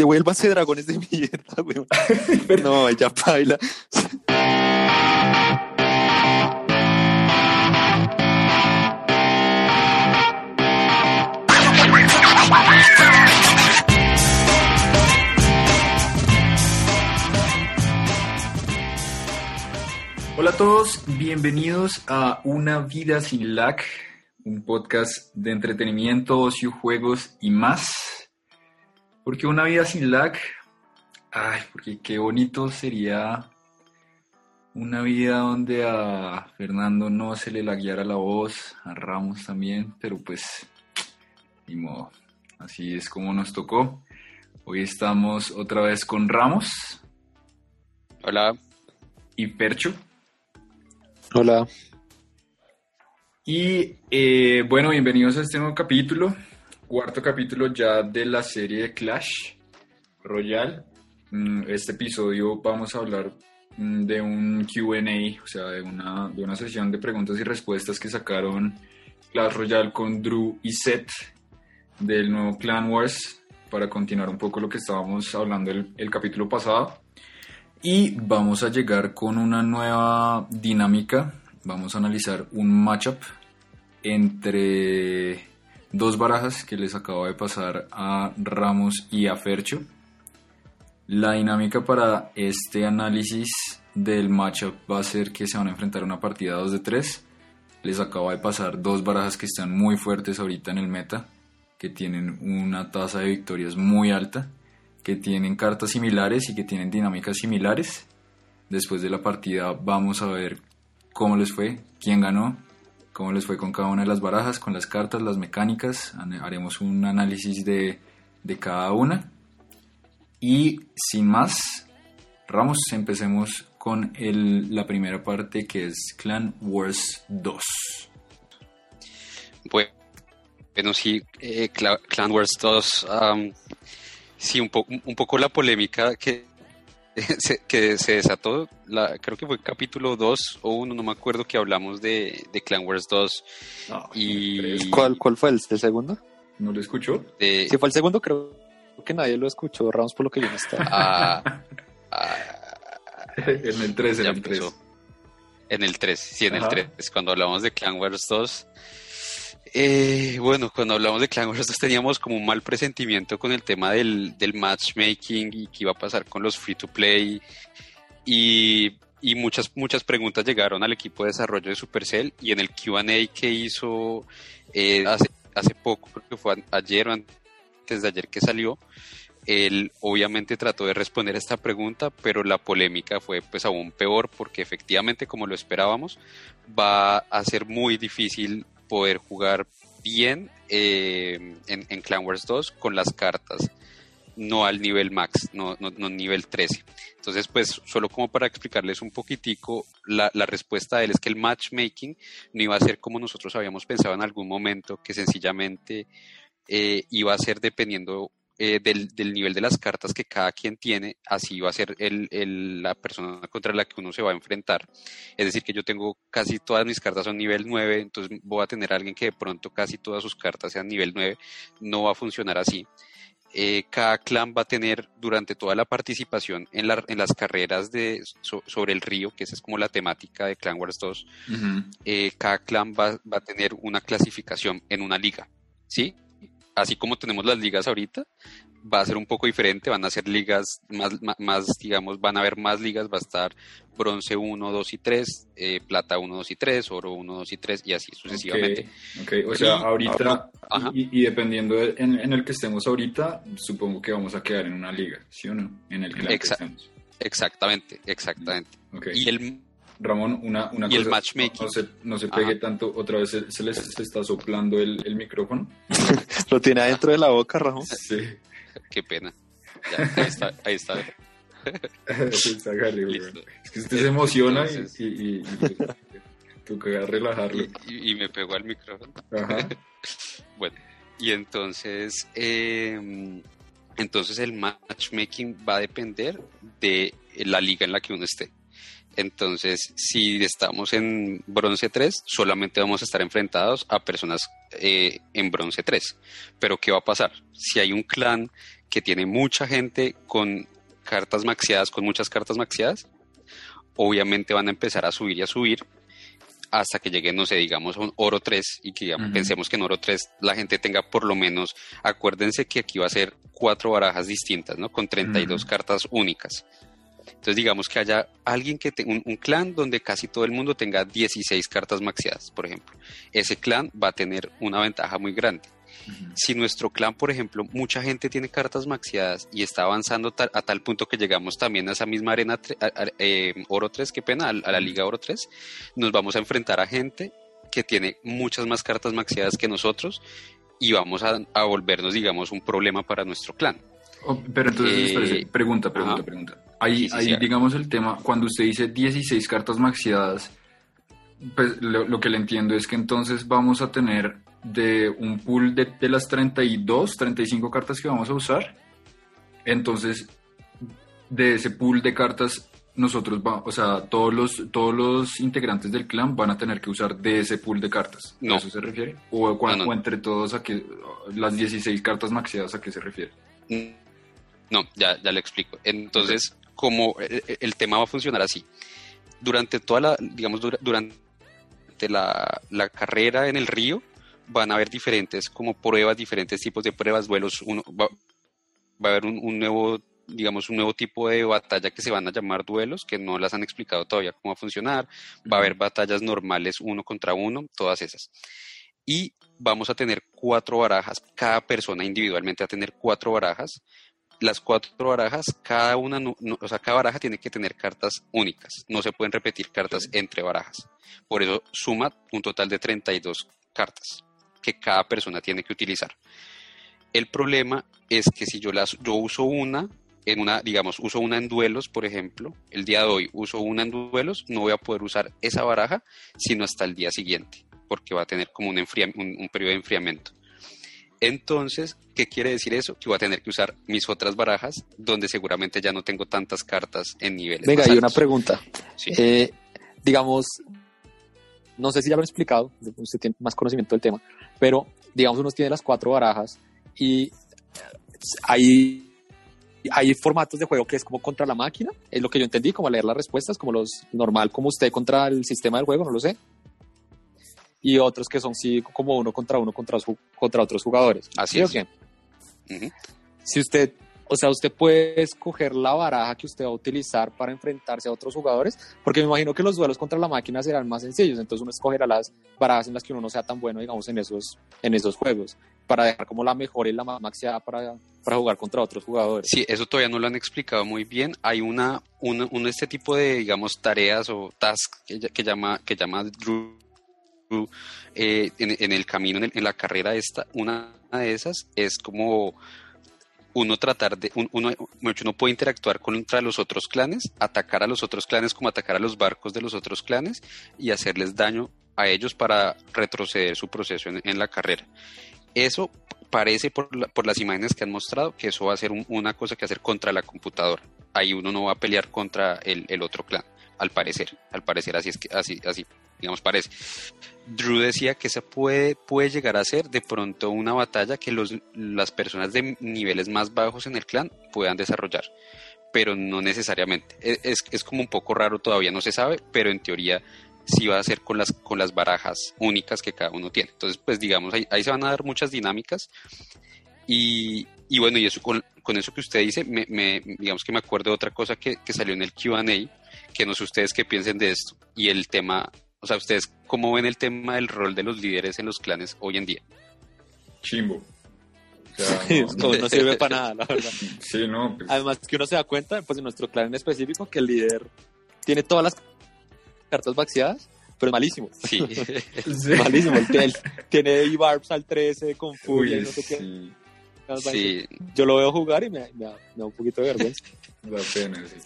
devuélvanse dragones de mierda, weón. no, ya baila. Hola a todos, bienvenidos a Una vida sin lag, un podcast de entretenimiento, ocio, juegos y más. Porque una vida sin lag, ay, porque qué bonito sería una vida donde a Fernando no se le lagueara la voz, a Ramos también, pero pues, ni modo, así es como nos tocó. Hoy estamos otra vez con Ramos. Hola. Y Percho. Hola. Y eh, bueno, bienvenidos a este nuevo capítulo, cuarto capítulo ya de la serie Clash Royale. Mm, Este episodio vamos a hablar mm, de un QA, o sea, de una, de una sesión de preguntas y respuestas que sacaron Clash Royale con Drew y Seth del nuevo Clan Wars para continuar un poco lo que estábamos hablando el, el capítulo pasado. Y vamos a llegar con una nueva dinámica. Vamos a analizar un matchup entre dos barajas que les acabo de pasar a Ramos y a Fercho. La dinámica para este análisis del matchup va a ser que se van a enfrentar una partida 2 de 3. Les acabo de pasar dos barajas que están muy fuertes ahorita en el meta, que tienen una tasa de victorias muy alta que tienen cartas similares y que tienen dinámicas similares. Después de la partida vamos a ver cómo les fue, quién ganó, cómo les fue con cada una de las barajas, con las cartas, las mecánicas. Haremos un análisis de, de cada una. Y sin más, Ramos, empecemos con el, la primera parte que es Clan Wars 2. Bueno, sí, eh, Cla- Clan Wars 2, am, sí, un, po- un poco la polémica que que se desató, la, creo que fue capítulo 2 o 1, no me acuerdo, que hablamos de, de Clan Wars 2 y ¿Cuál, cuál fue el, el segundo? ¿No lo escuchó? de, Si fue el segundo, creo que nadie lo escuchó, Ramos, por lo que yo no estaba. a- a- en el 3, en el 3. empezó. En el 3, sí, en Ajá. el 3, cuando hablamos de Clan Wars 2. Eh, bueno, cuando hablamos de Clan Wars 2 teníamos como un mal presentimiento con el tema del, matchmaking y qué iba a pasar con los free to play. Y, muchas, muchas preguntas llegaron al equipo de desarrollo de Supercell y en el QA que hizo eh, hace, hace poco, creo que fue ayer o antes de ayer que salió, él obviamente trató de responder esta pregunta, pero la polémica fue pues aún peor porque efectivamente como lo esperábamos va a ser muy difícil poder jugar bien eh, en, Clan Wars 2 con las cartas, no al nivel max, no, no, nivel 13. Entonces pues solo como para explicarles un poquitico, la, la respuesta de él es que el matchmaking no iba a ser como nosotros habíamos pensado en algún momento, que sencillamente eh, iba a ser dependiendo eh, del, del nivel de las cartas que cada quien tiene, así va a ser el, el- la persona contra la que uno se va a enfrentar. Es decir, que yo tengo casi todas mis cartas son nivel 9, entonces voy a tener a alguien que de pronto casi todas sus cartas sean nivel 9. No va a funcionar así. Eh, cada clan va a tener durante toda la participación en, la- en las carreras de, so- sobre el río, que esa es como la temática de Clan Wars 2, Ujú. eh, cada clan va, va a tener una clasificación en una liga, ¿sí? Así como tenemos las ligas ahorita, va a ser un poco diferente, van a ser ligas más, más, digamos, van a haber más ligas, va a estar bronce 1, 2 y 3, eh, plata 1, 2 y 3, oro 1, 2 y 3 y así sucesivamente. Ok, ok, o sea, Y- ahorita, Ajá. y, y dependiendo de- en, en el que estemos ahorita, supongo que vamos a quedar en una liga, ¿sí o no? En el que Exacto. estemos. Exactamente, exactamente. Ok. Y el, Ramón, una, una y el cosa, matchmaking. No, se, no se pegue Ajá. tanto, otra vez se, se les se está soplando el, el micrófono. Lo tiene adentro de la boca, Ramos. Sí, qué pena. Ya, ahí está, ahí está. Está. Listo. Es que usted se emociona y- Entonces- y, y, relajarlo. Y, y- y me pegó al micrófono. Ajá. Bueno, y entonces, eh, entonces el matchmaking va a depender de la liga en la que uno esté. Entonces, si estamos en bronce 3, solamente vamos a estar enfrentados a personas eh, en bronce 3. Pero, ¿qué va a pasar? Si hay un clan que tiene mucha gente con cartas maxiadas, con muchas cartas maxiadas, obviamente van a empezar a subir y a subir hasta que lleguen, no sé, digamos, a un oro 3 y que pensemos que en oro 3 la gente tenga por lo menos, acuérdense que aquí va a ser cuatro barajas distintas, ¿no? Con 32 cartas únicas. Entonces digamos que haya alguien que tenga un, clan donde casi todo el mundo tenga 16 cartas maxiadas, por ejemplo. Ese clan va a tener una ventaja muy grande. Si nuestro clan, por ejemplo, mucha gente tiene cartas maxiadas y está avanzando a tal punto que llegamos también a esa misma arena eh, Oro 3, qué pena, a, la Liga Oro 3, nos vamos a enfrentar a gente que tiene muchas más cartas maxiadas que nosotros y vamos a, volvernos, digamos, un problema para nuestro clan. Oh, pero entonces, eh, pregunta, pregunta, pregunta. Ahí, ahí digamos el tema, cuando usted dice 16 cartas maxiadas, pues lo, que le entiendo es que entonces vamos a tener de un pool de, de, las 32, 35 cartas que vamos a usar. Entonces, de ese pool de cartas, nosotros vamos, o sea, todos los, todos los integrantes del clan van a tener que usar de ese pool de cartas. ¿A eso se refiere? ¿O, cuando, entre todos a que, las 16 cartas maxiadas a qué se refiere? No, ya, ya le explico. Entonces, como el, el tema va a funcionar así. Durante toda la, digamos, durante la, la carrera en el río, van a haber diferentes como pruebas, diferentes tipos de pruebas, duelos, uno, va, a haber un, nuevo, digamos, un nuevo tipo de batalla que se van a llamar duelos, que no las han explicado todavía cómo va a funcionar, va a haber batallas normales uno contra uno, todas esas. Y vamos a tener cuatro barajas, cada persona individualmente va a tener cuatro barajas, las cuatro barajas, cada una, o sea, cada baraja tiene que tener cartas únicas, no se pueden repetir cartas entre barajas. Por eso suma un total de 32 cartas que cada persona tiene que utilizar. El problema es que si yo, las, yo uso una, en una, digamos, uso una en duelos, por ejemplo, el día de hoy uso una en duelos, no voy a poder usar esa baraja sino hasta el día siguiente, porque va a tener como un, un, periodo de enfriamiento. Entonces, ¿qué quiere decir eso? Que voy a tener que usar mis otras barajas, donde seguramente ya no tengo tantas cartas en niveles. Venga, hay una pregunta. Eh, digamos, no sé si ya lo he explicado, usted tiene más conocimiento del tema, pero digamos uno tiene las cuatro barajas y hay, hay formatos de juego que es como contra la máquina, es lo que yo entendí, como leer las respuestas, como los normal, como usted contra el sistema del juego, no lo sé. Y otros que son sí como uno contra uno contra, contra otros jugadores. Así es. Si usted o sea, usted puede escoger la baraja que usted va a utilizar para enfrentarse a otros jugadores, porque me imagino que los duelos contra la máquina serán más sencillos, entonces uno escogerá las barajas en las que uno no sea tan bueno, digamos, en esos, en esos juegos, para dejar como la mejor y la más maxiada para, para jugar contra otros jugadores. Sí, eso todavía no lo han explicado muy bien. Hay una, una, este tipo de, digamos, tareas o tasks que, llama, que llama Drew eh, en, el camino, en, en, la carrera esta, una de esas es como uno tratar de, uno, uno puede interactuar contra los otros clanes, atacar a los otros clanes como atacar a los barcos de los otros clanes y hacerles daño a ellos para retroceder su proceso en, la carrera. Eso parece por, por, las imágenes que han mostrado que eso va a ser una cosa que hacer contra la computadora. Ahí uno no va a pelear contra el, el otro clan, al parecer. Al parecer así es que así, así digamos, parece. Drew decía que esa puede, puede llegar a ser de pronto una batalla que los, las personas de niveles más bajos en el clan puedan desarrollar, pero no necesariamente. E, es, es como un poco raro, todavía no se sabe, pero en teoría sí va a ser con las, con las barajas únicas que cada uno tiene. Entonces, pues digamos, ahí, ahí se van a dar muchas dinámicas. Y, y bueno, y eso con, con, eso que usted dice, me, digamos que me acuerdo de otra cosa que, que salió en el QA, que no sé ustedes qué piensen de esto, y el tema o sea, ¿ustedes cómo ven el tema del rol de los líderes en los clanes hoy en día? Chimbo. O sea, no, sirve para nada, la verdad. Sí, no. Pues. Además que uno se da cuenta, pues en nuestro clan en específico, que el líder tiene todas las cartas vaciadas, pero es malísimo. Sí. malísimo. Él, tiene E-Barbs al 13 con furia y no sé qué. Sí. Yo lo veo jugar y me, da, un poquito de vergüenza. da pena, sí.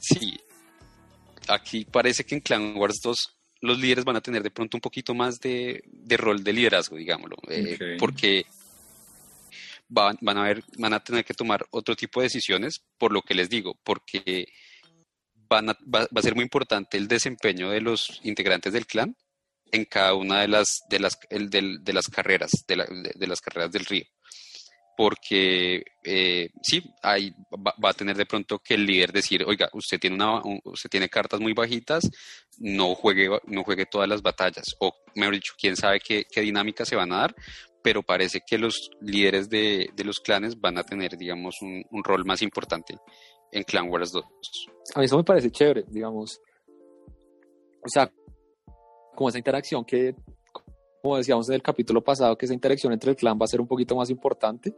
Sí. Aquí parece que en Clan Wars 2 los líderes van a tener de pronto un poquito más de, rol de liderazgo, digámoslo, eh, porque van, van, a ver, van a tener que tomar otro tipo de decisiones, por lo que les digo, porque van va, a ser muy importante el desempeño de los integrantes del clan en cada una de las, de las, de las carreras, de, las carreras del río. Porque eh, sí, hay, va, a tener de pronto que el líder decir, oiga, usted tiene, una, usted tiene cartas muy bajitas, no juegue, no juegue todas las batallas, o mejor dicho, quién sabe qué, qué dinámica se van a dar, pero parece que los líderes de, de los clanes van a tener, digamos, un, un, rol más importante en Clan Wars 2. A mí eso me parece chévere, digamos. O sea, como esa interacción que, como decíamos en el capítulo pasado, que esa interacción entre el clan va a ser un poquito más importante,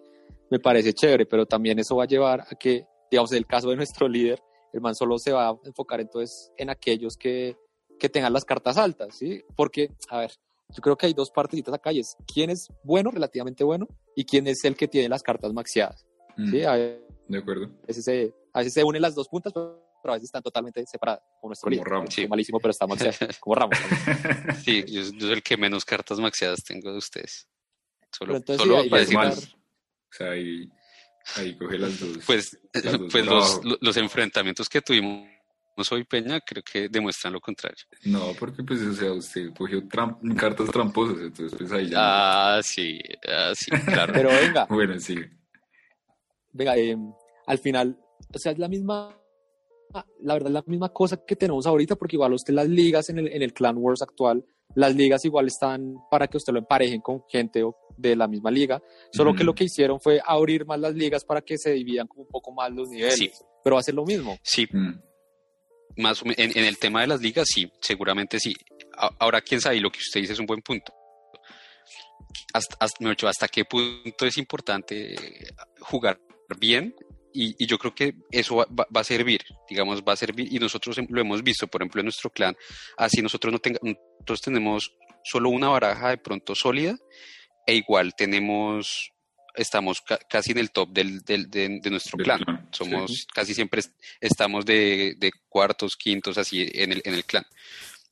me parece chévere, pero también eso va a llevar a que, digamos, en el caso de nuestro líder, el man solo se va a enfocar entonces en aquellos que, que tengan las cartas altas, ¿sí? Porque, a ver, yo creo que hay dos partecitas acá y es quién es bueno, relativamente bueno, y quién es el que tiene las cartas maxiadas. Mm. ¿sí? A veces, de acuerdo. se, a veces se unen las dos puntas, pero a veces están totalmente separadas, como nuestro Como líder. Ramos. Sí. Malísimo, pero está maxiado, como Ramos. Sí, yo, yo, soy el que menos cartas maxiadas tengo de ustedes. Solo, entonces solo sí, mal. Sea, ahí, ahí coge las dos. pues, las dos pues los, los enfrentamientos que tuvimos hoy, Peña, creo que demuestran lo contrario. No, porque pues, o sea, usted cogió tram- cartas tramposas, entonces pues ahí ya. Ah, sí, ah, sí, claro. Pero venga, Bueno, sí. venga, eh, al final, o sea, es la misma, la verdad, la misma cosa que tenemos ahorita, porque igual usted las ligas en el, en el Clan Wars actual, las ligas igual están para que usted lo emparejen con gente de la misma liga, solo que lo que hicieron fue abrir más las ligas para que se dividan como un poco más los niveles, Sí. pero va a ser lo mismo. Sí, Mm. más o en, en el tema de las ligas, sí, seguramente sí. A- Ahora, quién sabe, y lo que usted dice es un buen punto. Hasta, hasta, qué punto es importante jugar bien y, y yo creo que eso va, va- va a servir, digamos, va a servir y nosotros lo hemos visto, por ejemplo, en nuestro clan, así nosotros no nosotros tenemos solo una baraja de pronto sólida e igual tenemos, estamos ca- casi en el top del, del- de, de nuestro Del clan. clan, Somos sí. casi siempre est- estamos de, de cuartos, quintos, así en el, en el clan.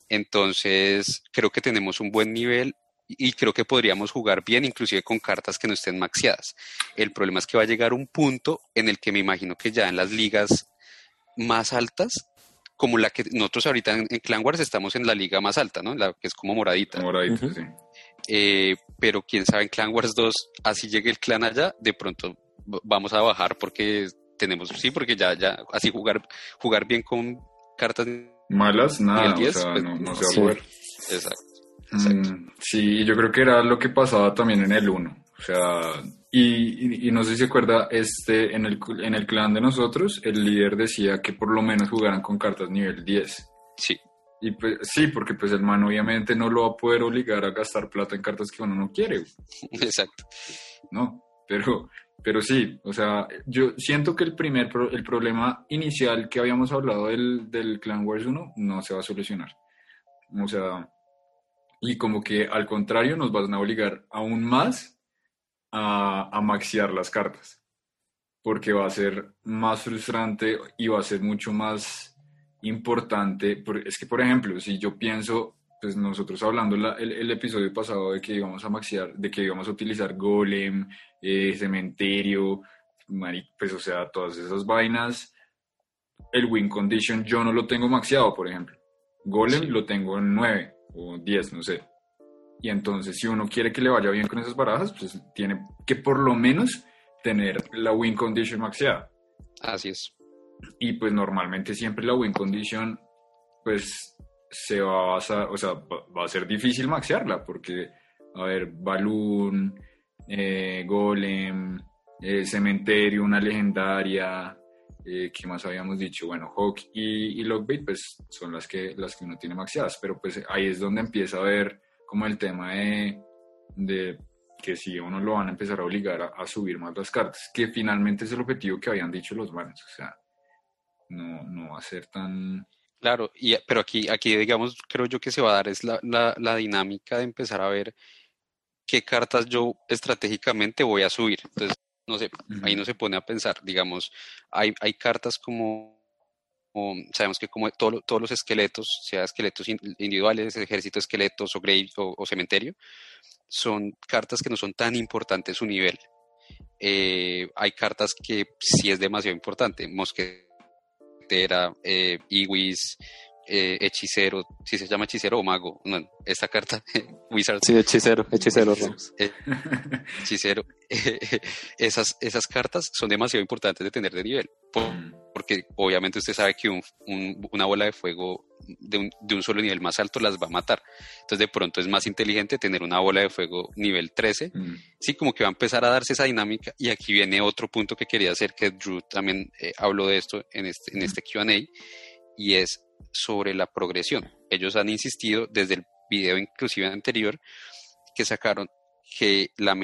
Entonces, creo que tenemos un buen nivel y creo que podríamos jugar bien, inclusive con cartas que no estén maxiadas. El problema es que va a llegar un punto en el que me imagino que ya en las ligas más altas, como la que nosotros ahorita en, en Clan Wars estamos en la liga más alta, ¿no? La que es como moradita. Moradito, Ujú. sí. Eh, pero quién sabe en Clan Wars 2, así llegue el clan allá, de pronto vamos a bajar porque tenemos, sí, porque ya, ya, así jugar, jugar bien con cartas. Malas, nada, Nivel 10, o sea, pues, no, no se va sí. a poder. Exacto. Exacto. Mm, sí, yo creo que era lo que pasaba también en el 1. O sea, y, y- y no sé si se acuerda, este, en el, en el clan de nosotros, el líder decía que por lo menos jugaran con cartas nivel 10. Sí, Y pues sí, porque pues el man obviamente no lo va a poder obligar a gastar plata en cartas que uno no quiere, exacto. ¿no? Pero, pero sí, o sea, yo siento que el primer, pro- el problema inicial que habíamos hablado del, del Clan Wars 1 no se va a solucionar. O sea, y como que al contrario nos van a obligar aún más a, a maxiar las cartas. Porque va a ser más frustrante y va a ser mucho más importante. por- Es que, por ejemplo, si yo pienso, pues nosotros hablando la- el, el episodio pasado de que íbamos a maxiar, de que íbamos a utilizar golem, eh, cementerio, pues o sea, todas esas vainas, el win condition yo no lo tengo maxiado, por ejemplo. Golem Sí. lo tengo en 9 o 10, no sé. Y entonces, si uno quiere que le vaya bien con esas barajas, pues tiene que por lo menos tener la win condition maxiada. Así es. Y pues normalmente siempre la win condition, pues se va a basar, o sea, va, a ser difícil maxiarla, porque, a ver, Balloon, eh, Golem, eh, Cementerio, una legendaria, eh, ¿qué más habíamos dicho? Bueno, Hawk y, y Lockbait, pues son las que, las que uno tiene maxiadas, pero pues ahí es donde empieza a ver como el tema de, de que si uno lo van a empezar a obligar a, a subir más las cartas, que finalmente es el objetivo que habían dicho los manes, o sea, no, no va a ser tan... Claro, y, pero aquí, aquí, digamos, creo yo que se va a dar es la, la, la dinámica de empezar a ver qué cartas yo estratégicamente voy a subir. Entonces, no sé, ahí no se pone a pensar, digamos, hay, hay cartas como, como- sabemos que como todo- todos los esqueletos, sea esqueletos in- individuales, ejército de esqueletos o grave o, o cementerio, son cartas que no son tan importantes su nivel. Eh, hay cartas que sí es demasiado importante, mosquetera, eh, Iwis, eh, hechicero, si se llama hechicero o mago, no, esta carta, Wizard. Sí, hechicero, hechicero, eh, hechicero. esas, esas cartas son demasiado importantes de tener de nivel, mm. porque obviamente usted sabe que una bola de fuego de un, de un, solo nivel más alto las va a matar. Entonces de pronto es más inteligente tener una bola de fuego nivel 13. Mm. Sí, como que va a empezar a darse esa dinámica. Y aquí viene otro punto que quería hacer, que Drew también eh, habló de esto en este, en este QA, y es sobre la progresión. Ellos han insistido desde el video inclusive anterior que sacaron que la,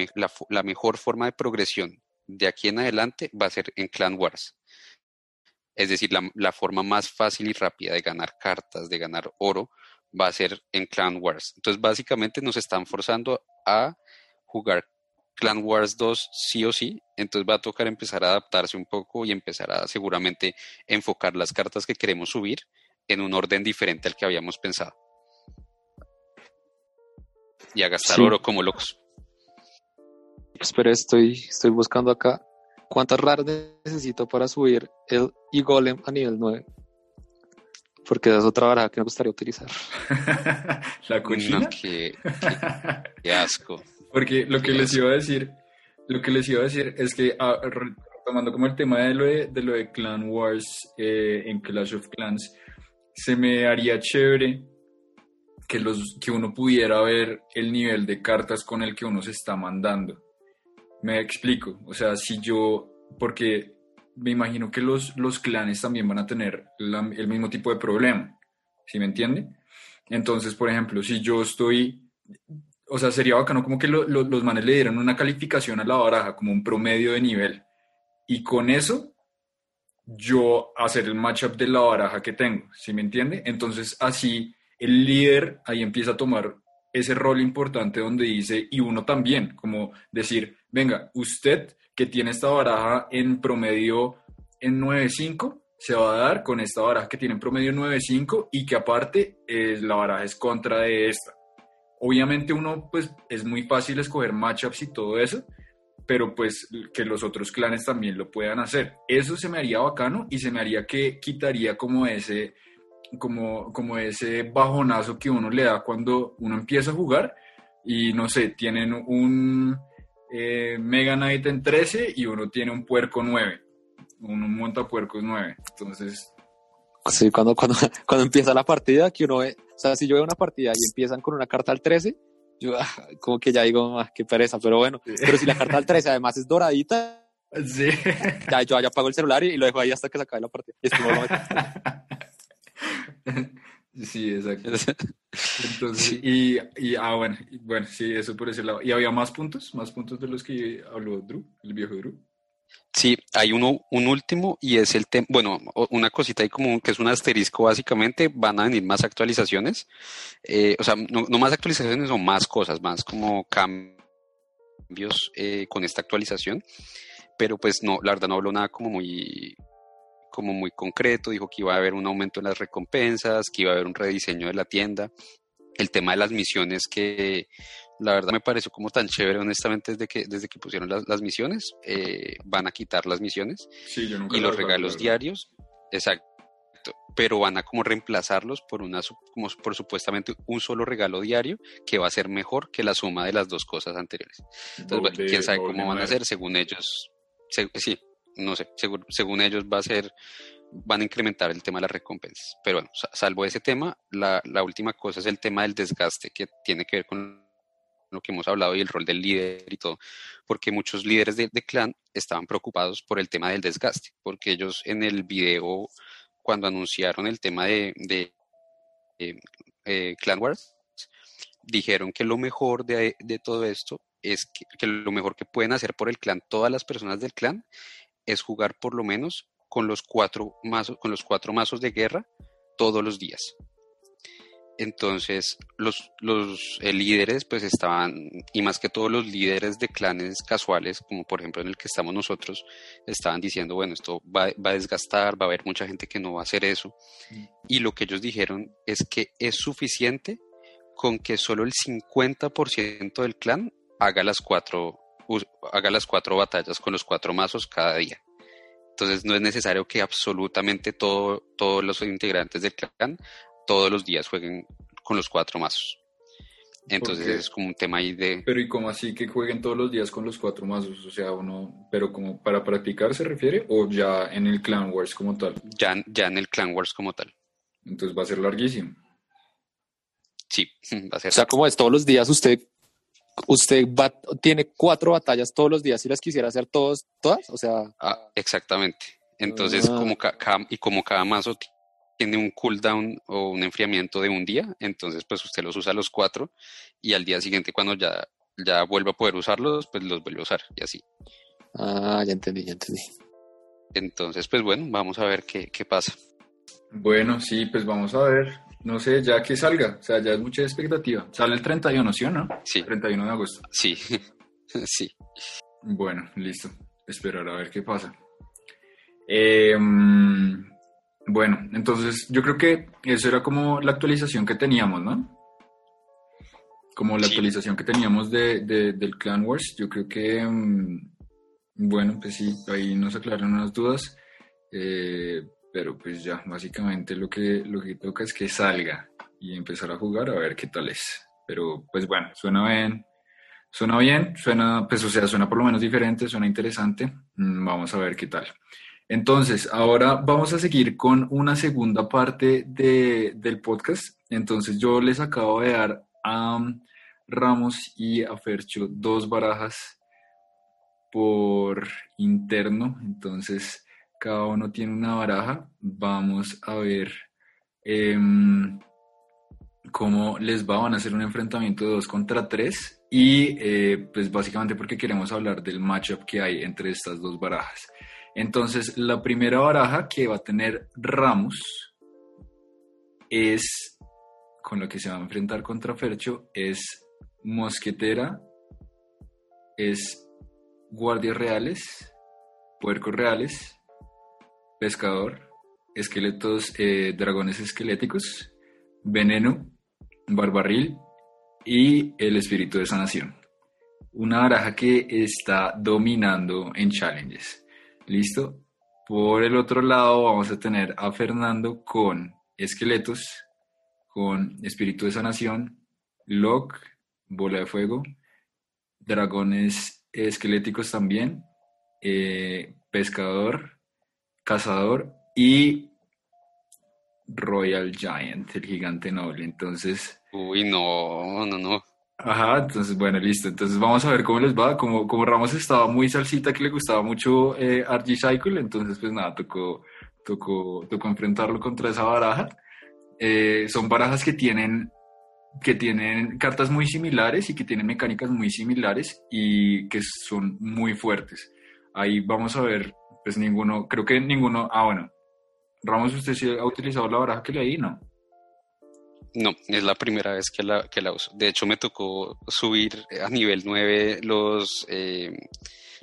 mejor forma de progresión de aquí en adelante va a ser en Clan Wars. Es decir, la, la, forma más fácil y rápida de ganar cartas, de ganar oro, va a ser en Clan Wars. Entonces, básicamente nos están forzando a jugar Clan Wars 2 sí o sí. Entonces va a tocar empezar a adaptarse un poco y empezar a seguramente enfocar las cartas que queremos subir en un orden diferente al que habíamos pensado. Y a gastar oro como locos. Espera, estoy, estoy buscando acá cuántas raras necesito para subir el e-golem a nivel 9. Porque es otra vara que me gustaría utilizar. La cochina. qué, asco. Porque lo que les iba a decir, lo que les iba a decir es que ah, tomando como el tema de lo de, lo de Clan Wars eh, en Clash of Clans, se me haría chévere que, los, que uno pudiera ver el nivel de cartas con el que uno se está mandando. Me explico, o sea, si yo, porque me imagino que los, los clanes también van a tener el mismo tipo de problema, ¿sí me entiende? Entonces, por ejemplo, si yo estoy, o sea, sería bacano como que los manes le dieran una calificación a la baraja, como un promedio de nivel, y con eso yo hacer el matchup de la baraja que tengo, ¿sí me entiende? Entonces así el líder ahí empieza a tomar ese rol importante donde dice, y uno también, como decir, venga, usted que tiene esta baraja en promedio en 9.5, se va a dar con esta baraja que tiene en promedio 9.5 y que aparte eh, la baraja es contra de esta. Obviamente uno, pues es muy fácil escoger matchups y todo eso, pero pues que los otros clanes también lo puedan hacer. Eso se me haría bacano y se me haría que quitaría como ese, como, como ese bajonazo que uno le da cuando uno empieza a jugar y no sé, tienen un eh, Mega Knight en 13 y uno tiene un puerco 9, un montapuercos 9. Entonces... Sí, cuando, cuando, cuando empieza la partida, que uno ve, o sea, si yo veo una partida y empiezan con una carta al 13, yo ah, como que ya digo, ah, qué pereza, pero bueno, pero si la carta al 13 además es doradita, sí. ya yo ya apago el celular y, lo dejo ahí hasta que se acabe la partida. sí, exacto. Entonces, y, y, ah, bueno, bueno, sí, eso por ese lado. ¿Y había más puntos? ¿Más puntos de los que habló Drew, el viejo Drew? Sí, hay uno, un último y es el tema, bueno, una cosita ahí como que es un asterisco básicamente, van a venir más actualizaciones, eh, o sea, no, más actualizaciones o más cosas, más como cambios eh, con esta actualización, pero pues no, la verdad no habló nada como muy, como muy concreto, dijo que iba a haber un aumento en las recompensas, que iba a haber un rediseño de la tienda, el tema de las misiones que la verdad me pareció como tan chévere, honestamente, desde que, desde que pusieron las, misiones. Eh, van a quitar las misiones y los regalos diarios. Exacto. Pero van a como reemplazarlos por una como por supuestamente un solo regalo diario que va a ser mejor que la suma de las dos cosas anteriores. Entonces, quién sabe cómo van a ser, según ellos. sí, no sé, según ellos va a ser van a incrementar el tema de las recompensas. Pero bueno, salvo ese tema, la, la última cosa es el tema del desgaste que tiene que ver con lo que hemos hablado y el rol del líder y todo, porque muchos líderes de, clan estaban preocupados por el tema del desgaste, porque ellos en el video, cuando anunciaron el tema de, de eh, Clan Wars, dijeron que lo mejor de, todo esto es que, lo mejor que pueden hacer por el clan, todas las personas del clan, es jugar por lo menos con los cuatro mazos, con los cuatro mazos de guerra todos los días. Entonces, los, los eh, líderes, pues estaban, y más que todos los líderes de clanes casuales, como por ejemplo en el que estamos nosotros, estaban diciendo, bueno, esto va, va a desgastar, va a haber mucha gente que no va a hacer eso. Mm. Y lo que ellos dijeron es que es suficiente con que solo el 50% del clan haga las cuatro haga las cuatro batallas con los cuatro mazos cada día. Entonces no es necesario que absolutamente todo, todos los integrantes del clan todos los días jueguen con los cuatro mazos. Entonces es como un tema ahí de... Pero ¿y cómo así que jueguen todos los días con los cuatro mazos? O sea, uno, pero como para practicar se refiere o ya en el Clan Wars como tal? Ya, ya en el Clan Wars como tal. Entonces va a ser larguísimo. Sí, va a ser. O sea, como es todos los días usted usted va, tiene cuatro batallas todos los días y las quisiera hacer todos, todas, o sea. Ah, exactamente. Entonces, Ah. como ca- cada, y como cada mazo ti- tiene un cooldown o un enfriamiento de un día, entonces pues usted los usa los cuatro y al día siguiente cuando ya, ya vuelva a poder usarlos, pues los vuelve a usar y así. Ah, ya entendí, ya entendí. Entonces, pues bueno, vamos a ver qué, qué pasa. Bueno, sí, pues vamos a ver. No sé, ya que salga. O sea, ya es mucha expectativa. Sale el 31, ¿sí o no? Sí. 31 de agosto. Sí, sí. Bueno, listo. Esperar a ver qué pasa. Eh, bueno, entonces yo creo que eso era como la actualización que teníamos, ¿no? Como la Sí. actualización que teníamos de, de- del Clan Wars. Yo creo que, mm, bueno, pues sí, ahí nos aclararon unas dudas. Eh, pero pues ya, básicamente lo que, lo que toca es que salga y empezar a jugar a ver qué tal es. Pero pues bueno, suena bien. Suena bien, suena, pues o sea, suena por lo menos diferente, suena interesante. Mm, Vamos a ver qué tal. Entonces, ahora vamos a seguir con una segunda parte de- del podcast. Entonces, yo les acabo de dar a um, Ramos y a Fercho dos barajas por interno. Entonces, cada uno tiene una baraja. Vamos a ver em, cómo les va. Van a hacer un enfrentamiento de dos contra tres. Y eh, pues básicamente porque queremos hablar del matchup que hay entre estas dos barajas. Entonces, la primera baraja que va a tener Ramos es, con lo que se va a enfrentar contra Fercho, es Mosquetera, es Guardias Reales, Puercos Reales, Pescador, Esqueletos, eh, Dragones Esqueléticos, Veneno, Barbarril y el Espíritu de Sanación. Una baraja que está dominando en challenges. ¿Listo? Por el otro lado vamos a tener a Fernando con esqueletos, con espíritu de sanación, lock, bola de fuego, dragones esqueléticos también, eh, pescador, cazador y Royal Giant, el gigante noble. Entonces, Uy, no, no, no. Ajá, entonces bueno, listo. Entonces vamos a ver cómo les va. Como, como Ramos estaba muy salsita, que le gustaba mucho eh, Cycle, entonces pues nada, tocó, tocó, tocó enfrentarlo contra esa baraja. Eh, son barajas que tienen, que tienen cartas muy similares y que tienen mecánicas muy similares y que son muy fuertes. Ahí vamos a ver, pues ninguno, creo que ninguno, ah bueno, Ramos, ¿usted sí ha utilizado la baraja que le di? No. No, es la primera vez que la, que la uso. De hecho, me tocó subir a nivel 9 los, eh,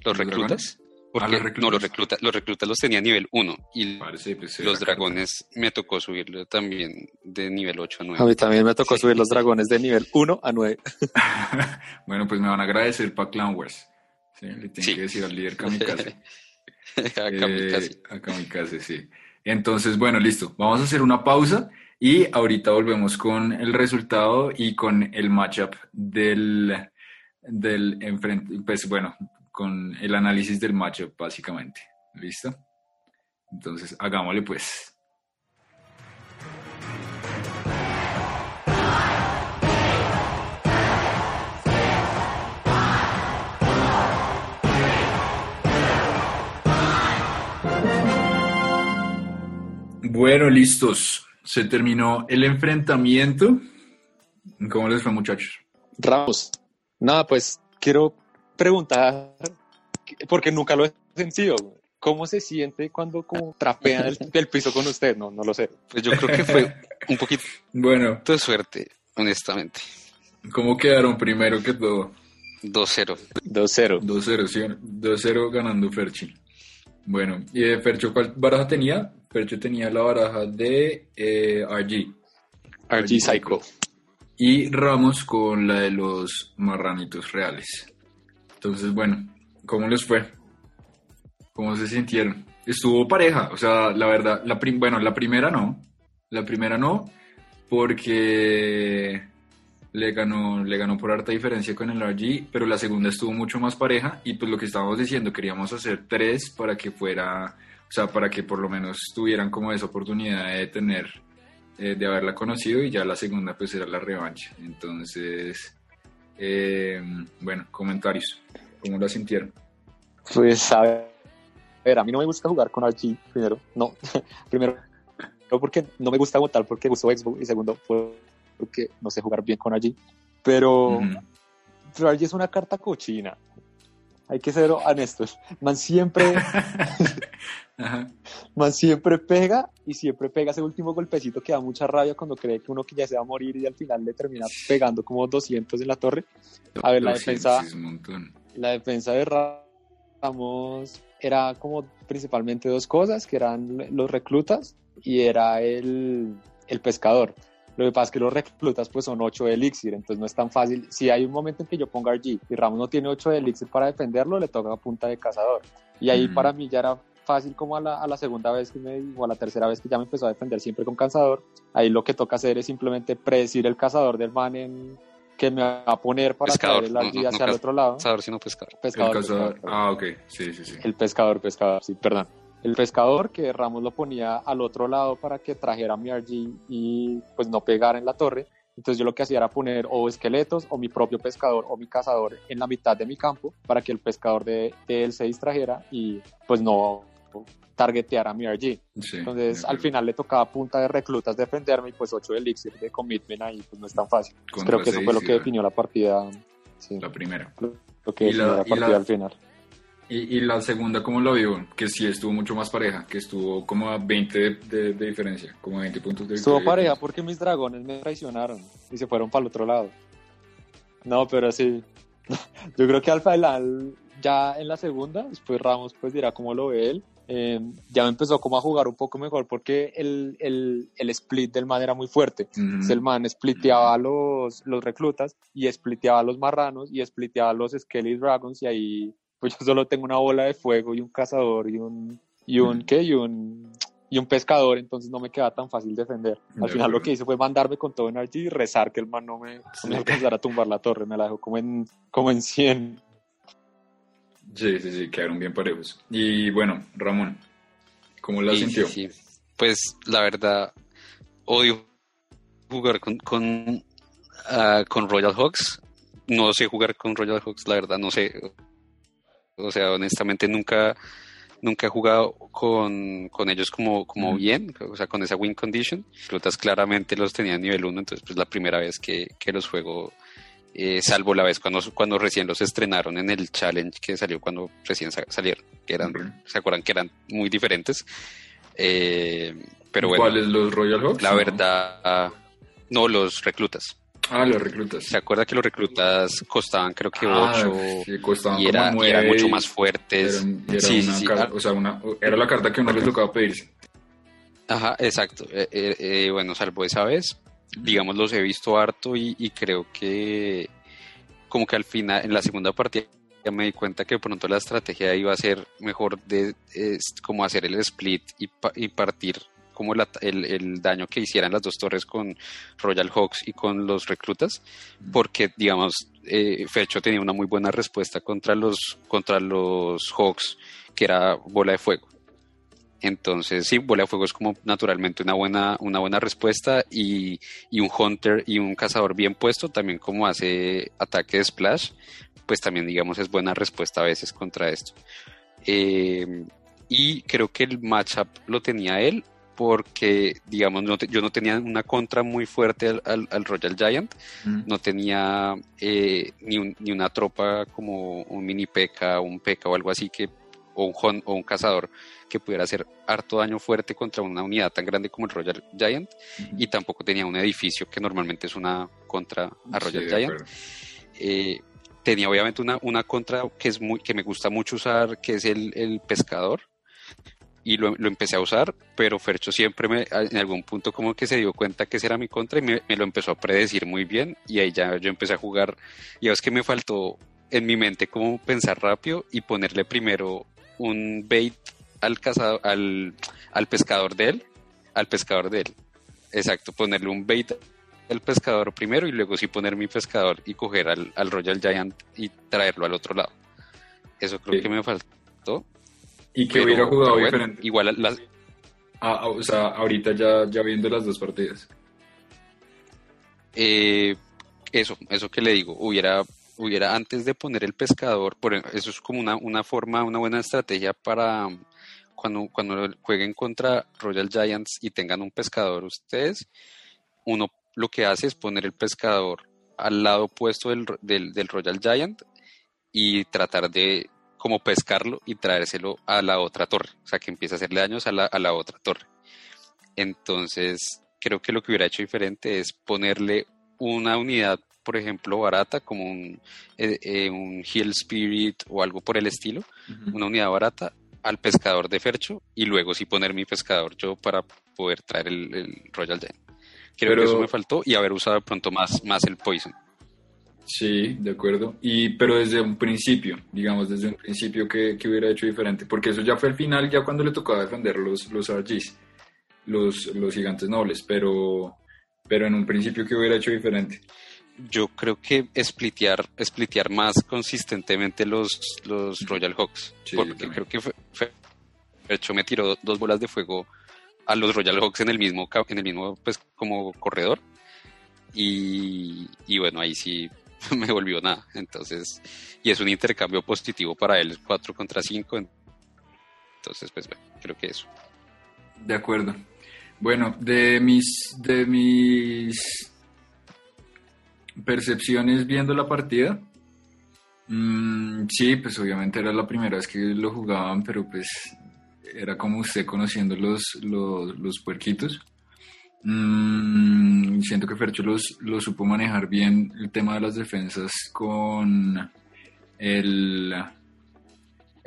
los ¿Los reclutas. Porque, Ah, los No, reclutas. los reclutas, los reclutas los tenía a nivel 1 y Parece, pues, los carta. dragones me tocó subirlo también de nivel 8 a A 9. mí también me tocó subir los dragones de nivel 1 a 9. bueno, pues me van a agradecer para Clown Wars. Sí, le tengo Sí. que decir al líder Kamikaze. Acá Eh, casi. a Kamikaze, sí. Entonces, bueno, listo. Vamos a hacer una pausa y ahorita volvemos con el resultado y con el matchup del, del pues bueno, con el análisis del matchup, básicamente. ¿Listo? Entonces, hagámosle pues. Bueno, listos. Se terminó el enfrentamiento. ¿Cómo les fue, muchachos? Ramos, nada, pues quiero preguntar, porque nunca lo he sentido, ¿cómo se siente cuando como trapean el, el piso con usted? No, no lo sé. Pues yo creo que fue un poquito Bueno, de suerte, honestamente. ¿cómo quedaron primero que todo? 2-0. 2-0. 2-0, ¿sí? 2-0 ganando Ferchi. Bueno, ¿y de Fercho cuál baraja tenía? Fercho tenía la baraja de eh, RG. RG Psycho. Y Ramos con la de los marranitos reales. Entonces, bueno, ¿cómo les fue? ¿Cómo se sintieron? Estuvo pareja, o sea, la verdad, la prim- bueno, la primera no, la primera no, porque le ganó, le ganó por harta diferencia con el RG, pero la segunda estuvo mucho más pareja y pues lo que estábamos diciendo, queríamos hacer tres para que fuera, o sea, para que por lo menos tuvieran como esa oportunidad de tener, eh, de haberla conocido y ya la segunda pues era la revancha. Entonces, eh, bueno, comentarios, ¿cómo la sintieron? Pues a ver, a mí no me gusta jugar con RG, primero, no, primero porque no me gusta votar porque uso Xbox y segundo porque no sé jugar bien con allí. Pero, pero allí es una carta cochina. Hay que ser honestos. Man siempre, man siempre pega y siempre pega ese último golpecito que da mucha rabia cuando cree que uno que ya se va a morir y al final le termina pegando como 200 en la torre. A ver, la defensa, la defensa de Ramos era como principalmente dos cosas, que eran los reclutas y era el, el pescador. Lo que pasa es que los reclutas pues son 8 de elixir, entonces no es tan fácil. Si hay un momento en que yo ponga RG y Ramos no tiene 8 de elixir para defenderlo, le toca a punta de cazador. Y ahí para mí ya era fácil como a la, a la, segunda vez que me, o a la tercera vez que ya me empezó a defender siempre con cazador. Ahí lo que toca hacer es simplemente predecir el cazador del man en, que me va a poner para pescador, el RG hacia el otro lado. Cazador, sino pescador. Pescador, el cazador. pescador. Ah, ok, sí, sí, sí. El pescador, pescador, sí, perdón el pescador que Ramos lo ponía al otro lado para que trajera mi RG y pues no pegara en la torre. Entonces yo lo que hacía era poner o esqueletos o mi propio pescador o mi cazador en la mitad de mi campo para que el pescador de, de él se distrajera y pues no targeteara mi RG. Sí, Entonces al final le tocaba a punta de reclutas defenderme y pues 8 de elixir de commitment ahí pues no es tan fácil. Pues, creo que eso fue lo que definió la partida. Sí, La primera. lo que definió la- la, partida la- al final. Y, y la segunda, ¿cómo lo vio? Que sí estuvo mucho más pareja, que estuvo como a 20 de, de- de diferencia, como a 20 puntos de Estuvo pareja porque mis dragones me traicionaron y se fueron para el otro lado. No, pero sí. Yo creo que al final, ya en la segunda, después Ramos pues dirá cómo lo ve él. eh, ya me empezó como a jugar un poco mejor porque el, el, el split del man era muy fuerte. Ujú. Entonces, el man spliteaba a los, los reclutas y spliteaba a los marranos y spliteaba a los Skelly Dragons y ahí pues yo solo tengo una bola de fuego y un cazador y un y un Ujú. ¿qué? y un y un pescador, entonces no me queda tan fácil defender. Al final lo que hice fue mandarme con todo en RG y rezar que el man no me, no me alcanzara a tumbar la torre, me la dejó como en como en 100. Sí, sí, sí, quedaron bien parejos. Y bueno, Ramón, ¿cómo la Sí, sintió? sí, sí. Pues la verdad, odio jugar con, con, ah, con Royal Hawks. No sé jugar con Royal Hawks, la verdad, no sé. O sea, honestamente nunca, nunca he jugado con, con ellos como, como bien, o sea, con esa win condition. Flotas claramente los tenía a nivel 1, entonces pues la primera vez que, que los juego, eh, salvo la vez cuando, cuando recién los estrenaron en el challenge que salió cuando recién sa- salieron, que eran, se acuerdan que eran muy diferentes. Eh, pero bueno, ¿Cuáles los Royal Hawks? la verdad, no los reclutas. Ah, los reclutas. ¿Se acuerda que los reclutas costaban creo que Ah, 8 sí, costaban y, como era, y nueve eran mucho más fuertes? y era sí, una sí. carta- o sea, una- era la carta que uno le tocaba pedirse. Ajá, exacto. Eh, eh, eh, bueno, salvo esa vez, digamos, los he visto harto y, y creo que como que al final, en la segunda partida, ya me di cuenta que pronto la estrategia iba a ser mejor de como hacer el split y, pa- y partir como el daño que hicieran las dos torres con Royal Hawks y con los reclutas, porque digamos, eh, Fecho tenía una muy buena respuesta contra los, contra los Hawks, que era bola de fuego. Entonces, sí, bola de fuego es como naturalmente una buena, una buena respuesta y, y un hunter y un cazador bien puesto, también como hace ataque de splash, pues también digamos es buena respuesta a veces contra esto. Eh, y creo que el matchup lo tenía él porque, digamos, no te- yo no tenía una contra muy fuerte al, al- al Royal Giant, no tenía eh, ni, un- ni una tropa como un mini P.K., un P.K. o algo así que o un, hon- o un cazador que pudiera hacer harto daño fuerte contra una unidad tan grande como el Royal Giant y tampoco tenía un edificio que normalmente es una contra a Royal Sí, Giant. Eh, tenía obviamente una, una contra que es muy que me gusta mucho usar que es el, el pescador y lo, lo empecé a usar pero Fercho siempre me, en algún punto como que se dio cuenta que ese era mi contra y me, me lo empezó a predecir muy bien y ahí ya yo empecé a jugar y es que me faltó en mi mente como pensar rápido y ponerle primero un bait al cazador al, al pescador de él al pescador de él exacto, ponerle un bait al pescador primero y luego sí poner mi pescador y coger al, Royal Giant y traerlo al otro lado. Eso creo que me faltó. Y que hubiera jugado diferente. Igual las... Ah, ah, o sea, ahorita ya, ya viendo las dos partidas. Eh, eso, eso que le digo, hubiera, hubiera antes de poner el pescador, por, eso es como una, una forma, una buena estrategia para cuando, cuando jueguen contra Royal Giants y tengan un pescador ustedes, uno lo que hace es poner el pescador al lado opuesto del, del, Royal Giant y tratar de como pescarlo y traérselo a la otra torre, o sea que empiece a hacerle daños a la, a la otra torre. Entonces, creo que lo que hubiera hecho diferente es ponerle una unidad, por ejemplo, barata, como un, eh, eh, un Hill Spirit o algo por el estilo, una unidad barata al pescador de Fercho y luego sí poner mi pescador yo para poder traer el, Royal Giant. Creo que eso me faltó y haber usado de pronto más, más el Poison. Sí, de acuerdo. Y, pero desde un principio, digamos, desde un principio que, hubiera hecho diferente, porque eso ya fue al final, ya cuando le tocaba defender los, los RGs, los, los gigantes nobles, pero, pero en un principio que hubiera hecho diferente yo creo que splitear, splitear más consistentemente los, los Royal Hawks. porque creo que hecho me tiró dos bolas de fuego a los Royal Hawks en el mismo, en el mismo pues como corredor. Y, y bueno, ahí sí me volvió nada. Entonces, y es un intercambio positivo para él, 4 contra 5. Entonces, pues bueno, creo que eso. De acuerdo. Bueno, de mis, de mis percepciones viendo la partida. Mm, sí, pues obviamente era la primera vez que lo jugaban, pero pues era como usted conociendo los, los, puerquitos. Mm, siento que Fercho los, lo supo manejar bien el tema de las defensas con el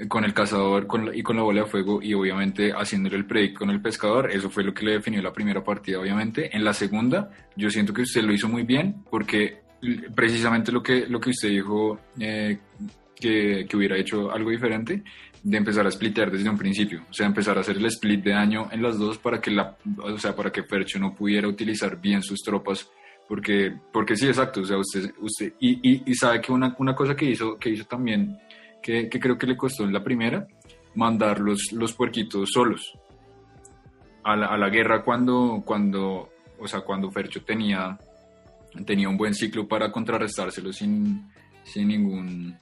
con el cazador y con la bola de fuego y obviamente haciéndole el predict con el pescador, eso fue lo que le definió la primera partida obviamente. En la segunda yo siento que usted lo hizo muy bien porque precisamente lo que, lo que usted dijo eh, que, que, hubiera hecho algo diferente de empezar a splitear desde un principio, o sea, empezar a hacer el split de daño en las dos para que la, o sea, para que Percho no pudiera utilizar bien sus tropas porque, porque sí, exacto, o sea, usted, usted y, y, sabe que una, una cosa que hizo, que hizo también que, creo que le costó en la primera, mandar los, los puerquitos solos a la, a la, guerra cuando, cuando, o sea, cuando Fercho tenía, tenía un buen ciclo para contrarrestárselo sin, sin ningún...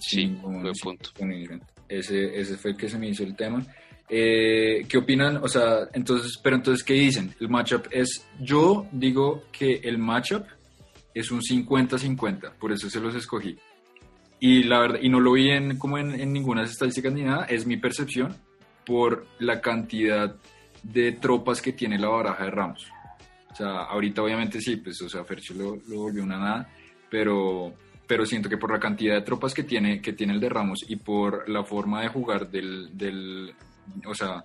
Sin punto. ese, ese fue el que se me hizo el tema. Eh, ¿Qué opinan? O sea, entonces, pero entonces, ¿qué dicen? El matchup es, yo digo que el matchup es un 50-50, por eso se los escogí y la verdad, y no lo vi en, como en, en ninguna estadísticas ni nada, es mi percepción por la cantidad de tropas que tiene la baraja de Ramos. O sea, ahorita obviamente sí, pues, o sea, Fercho lo, lo, volvió una nada, pero, pero siento que por la cantidad de tropas que tiene, que tiene el de Ramos y por la forma de jugar del, del o sea,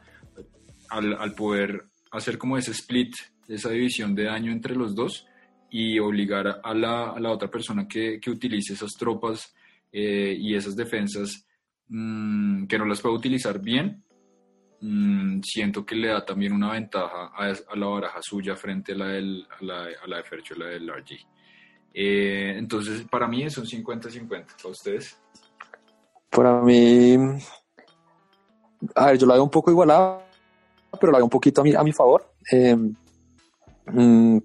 al, al poder hacer como ese split, esa división de daño entre los dos y obligar a la, a la otra persona que, que utilice esas tropas eh, y esas defensas mm, que no las puedo utilizar bien, mm, siento que le da también una ventaja a, la baraja suya frente a la, del, a la, a la de Fercho, la del RG. Eh, entonces, para mí es un 50-50. ¿Para ustedes? Para mí, a ver, yo lo hago un poco igualado, pero lo hago un poquito a mi, a mi favor. Eh, mm,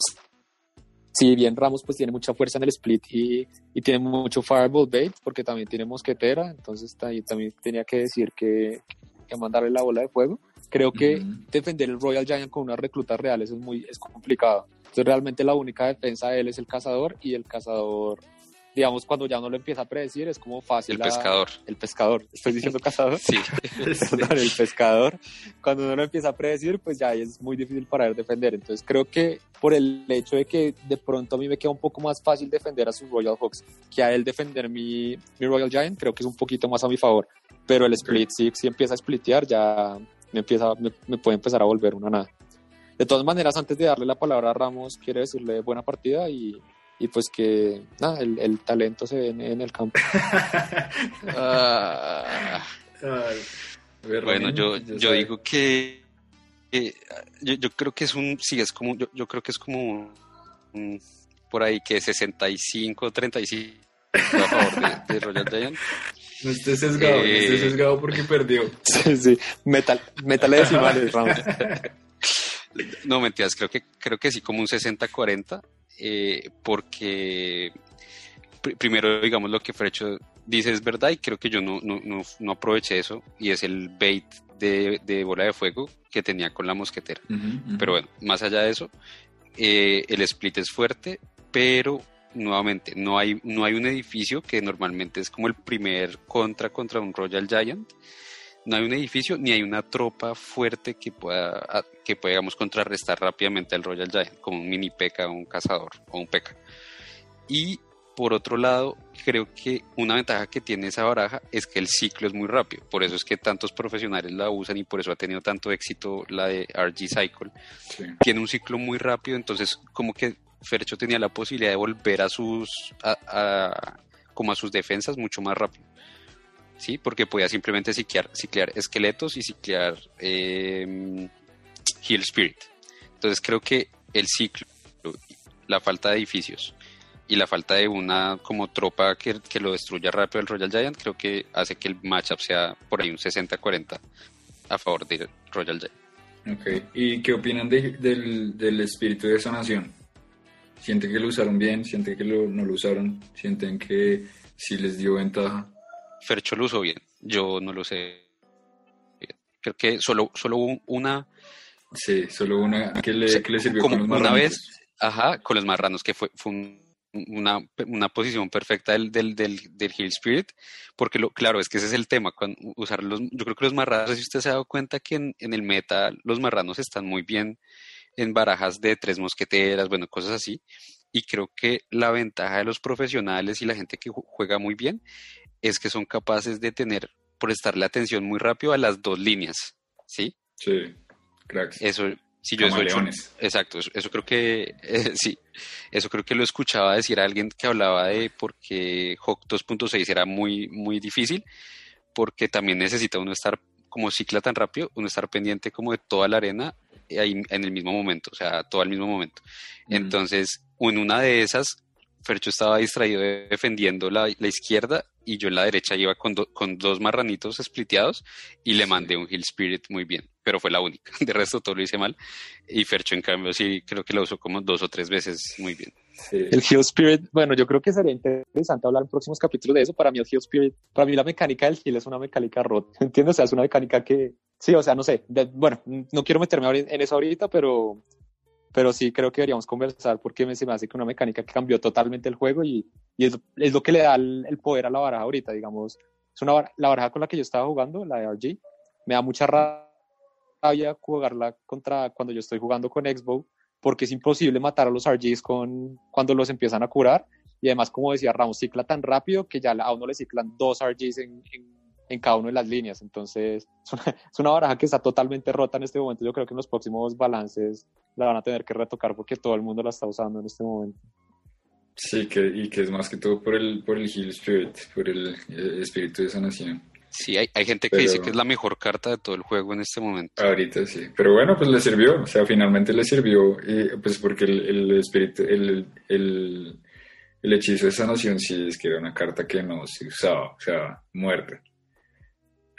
si bien Ramos pues tiene mucha fuerza en el split y, y tiene mucho fireball bait, porque también tiene mosquetera, entonces también, tenía que decir que, que, mandarle la bola de fuego. Creo que defender el Royal Giant con unas reclutas reales es muy es complicado. Entonces realmente la única defensa de él es el cazador y el cazador digamos, cuando ya no lo empieza a predecir, es como fácil. El pescador. El pescador. ¿Estoy diciendo cazador? Sí. el pescador. Cuando uno lo empieza a predecir, pues ya es muy difícil para él defender. Entonces creo que por el hecho de que de pronto a mí me queda un poco más fácil defender a sus Royal Hawks que a él defender mi, mi Royal Giant, creo que es un poquito más a mi favor. Pero el split, si, si empieza a splitear, ya me, empieza, me, me puede empezar a volver una nada. De todas maneras, antes de darle la palabra a Ramos, quiero decirle buena partida y y pues que nada, el, el talento se ve en, el campo. Ah. bueno, yo, yo digo que eh, yo, yo, creo que es un, sí, es como, yo, yo creo que es como un, por ahí que 65, 35 a favor de, de Royal Giant. No esté sesgado, no esté Eh, sesgado porque perdió. Sí, sí. Metal, metal decimales, Ramos. No, mentiras, creo que, creo que sí, como un 60-40, eh, porque pr- primero, digamos, lo que Frecho dice es verdad y creo que yo no, no, no, no aproveché eso y es el bait de, de bola de fuego que tenía con la mosquetera. Pero bueno, más allá de eso, eh, el split es fuerte, pero nuevamente no hay, no hay un edificio que normalmente es como el primer contra contra un Royal Giant. No hay un edificio ni hay una tropa fuerte que pueda, que pueda digamos, contrarrestar rápidamente al Royal Giant, como un mini P.E.K.K.A, un cazador o un P.E.K.K.A. Y por otro lado, creo que una ventaja que tiene esa baraja es que el ciclo es muy rápido. Por eso es que tantos profesionales la usan y por eso ha tenido tanto éxito la de RG Cycle Sí. tiene un ciclo muy rápido, entonces como que Fercho tenía la posibilidad de volver a sus a, a- como a sus defensas mucho más rápido. Sí, porque podía simplemente ciclear, ciclear esqueletos y ciclear eh, Heal Spirit. Entonces creo que el ciclo, la falta de edificios y la falta de una como tropa que, que lo destruya rápido el Royal Giant, creo que hace que el matchup sea por ahí un 60-40 a favor del Royal Giant. Ok. ¿Y qué opinan de- del, del espíritu de sanación? ¿Sienten que lo usaron bien? ¿Sienten que lo- no lo usaron? ¿Sienten que sí les dio ventaja? Fercho lo usó bien, yo no lo sé. Creo que solo, solo hubo una, Sí, solo una que le, O sea, que le sirvió como con los una marranitos. vez, ajá, con los marranos, que fue, fue un- una, una posición perfecta del, del, del, del Heal Spirit, porque lo, claro, es que ese es el tema, cuando usar los, yo creo que los marranos, si usted se ha dado cuenta que en, en el meta los marranos están muy bien en barajas de tres mosqueteras, bueno, cosas así, y creo que la ventaja de los profesionales y la gente que ju- juega muy bien es que son capaces de tener, prestarle atención muy rápido a las dos líneas, ¿sí? Sí, cracks. Eso, si yo eso. Exacto, eso, eso creo que, eh, sí, eso creo que lo escuchaba decir a alguien que hablaba de por qué Hawk 2.6 era muy, muy difícil, porque también necesita uno estar, como cicla tan rápido, uno estar pendiente como de toda la arena eh, en el mismo momento, o sea, todo al mismo momento. Mm. Entonces, en una de esas, Fercho estaba distraído de- defendiendo la, la izquierda y yo en la derecha iba con, do- con dos marranitos spliteados y le mandé un Heal Spirit muy bien, pero fue la única. De resto todo lo hice mal y Fercho en cambio sí creo que lo usó como dos o tres veces muy bien. Sí. El Heal Spirit, bueno, yo creo que sería interesante hablar en próximos capítulos de eso. Para mí el Heal Spirit, para mí la mecánica del Heal es una mecánica rota, ¿entiendes? O sea, es una mecánica que, sí, o sea, no sé, de- bueno, no quiero meterme en eso ahorita, pero, pero sí creo que deberíamos conversar porque me, se me hace que una mecánica que cambió totalmente el juego y, y es, es lo que le da el, el poder a la baraja ahorita, digamos. Es una la baraja con la que yo estaba jugando, la de RG, me da mucha rabia jugarla contra cuando yo estoy jugando con Xbox porque es imposible matar a los RGs con, cuando los empiezan a curar. Y además, como decía Ramos, cicla tan rápido que ya a uno le ciclan dos RGs en, en, en cada una de las líneas. Entonces, es una, es una baraja que está totalmente rota en este momento. Yo creo que en los próximos balances la van a tener que retocar porque todo el mundo la está usando en este momento. Sí, que, y que es más que todo por el, por el Heal Spirit, por el eh, espíritu de sanación. Sí, hay, hay gente que Pero- dice que es la mejor carta de todo el juego en este momento. Ahorita sí. Pero bueno, pues le sirvió. O sea, finalmente le sirvió. eh, pues porque el, el espíritu, el, el, el hechizo de sanación sí es que era una carta que no se usaba. O sea, muerta.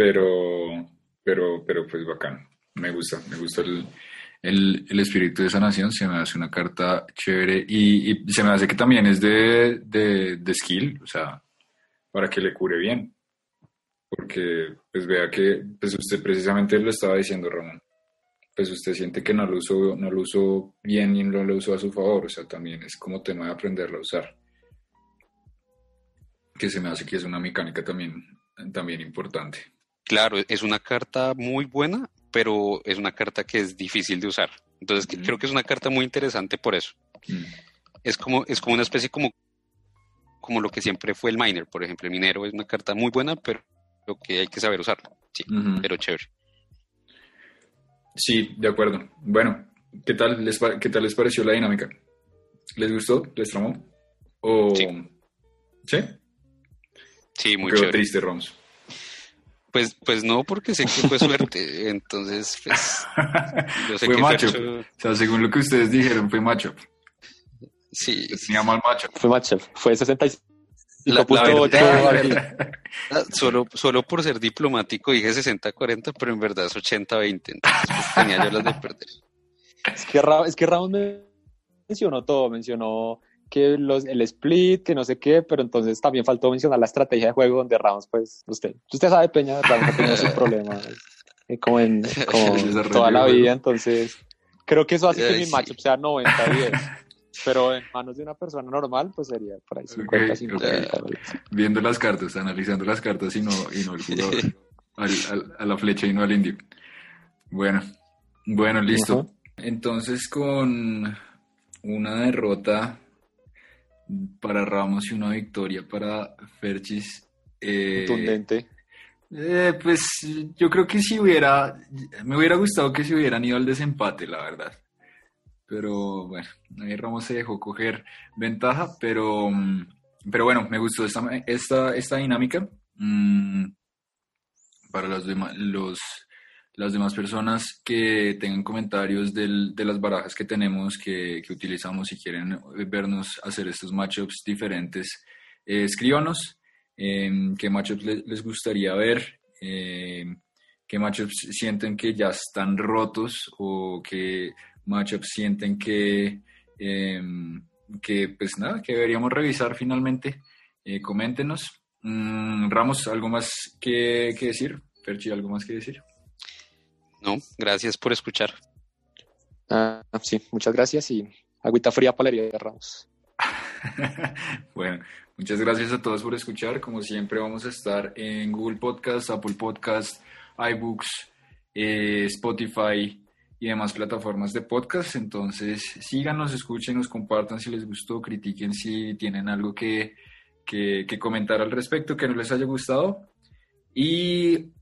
Pero, pero, pero pues bacán. Me gusta, me gusta el, el, el espíritu de sanación. Se me hace una carta chévere. Y, y se me hace que también es de, de, de skill. O sea, para que le cure bien. Porque, pues vea que, pues usted precisamente lo estaba diciendo, Ramón. Pues usted siente que no lo usó, no lo usó bien y no lo usó a su favor. O sea, también es como tema de aprenderlo a usar. Que se me hace que es una mecánica también, también importante. Claro, es una carta muy buena, pero es una carta que es difícil de usar. Entonces, creo que es una carta muy interesante por eso. Mm. Es como, es como una especie como, como lo que siempre fue el miner, por ejemplo. El minero es una carta muy buena, pero lo que hay que saber usarla. Sí, pero chévere. Sí, de acuerdo. Bueno, ¿qué tal les, qué tal les pareció la dinámica? ¿Les gustó? ¿Les tramó? ¿O... Sí. ¿Sí? Sí, muy Quedó triste, Roms. Pues, pues no, porque sé que fue suerte. Entonces, pues. Yo sé fue macho. O sea, según lo que ustedes dijeron, fue macho. Sí. Tenía mal macho. Fue macho. Fue 65. La, solo, solo por ser diplomático dije 60-40, pero en verdad es 80-20. Entonces pues, tenía yo las de perder. Es que, es que mencionó todo. Mencionó que los, el split, que no sé qué, pero entonces también faltó mencionar la estrategia de juego donde Ramos, pues, usted, usted sabe, Peña, Ramos ha tenido sus problemas, eh, como en toda la vida, entonces creo que eso hace que mi matchup sea 90-10. Pero en manos de una persona normal, pues sería por ahí 50-50. Viendo las cartas, analizando las cartas y no, y no el jugador. a la flecha y no al indio. Bueno, bueno, listo. Entonces con una derrota para Ramos y una victoria para Ferchis. Eh, eh, pues yo creo que si hubiera, me hubiera gustado que se hubieran ido al desempate, la verdad. Pero bueno, ahí Ramos se dejó coger ventaja, pero, pero bueno, me gustó esta, esta, esta dinámica. Mm, para los, demás, los las demás personas que tengan comentarios del, de las barajas que tenemos, que, que, utilizamos, si quieren vernos hacer estos matchups diferentes, eh, escríbanos eh, qué matchups les, gustaría ver, eh, qué matchups sienten que ya están rotos o qué matchups sienten que, em, que pues nada, que deberíamos revisar finalmente. Eh, coméntenos. Mm, Ramos, ¿algo más que, que decir? Perchi, ¿algo más que decir? No, gracias por escuchar. Ah, sí, muchas gracias y agüita fría para de Ramos. bueno, muchas gracias a todos por escuchar. Como siempre, vamos a estar en Google Podcast, Apple Podcast, iBooks, eh, Spotify y demás plataformas de podcast. Entonces, síganos, escúchenos, compartan si les gustó, critiquen si tienen algo que, que comentar al respecto, que no les haya gustado. Y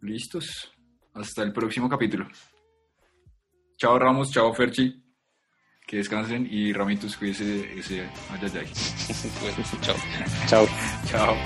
listos hasta el próximo capítulo. Chao Ramos, chao Ferchi. Que descansen y Ramitos cuídese ese ayayay. bueno, chao. chao. Chao.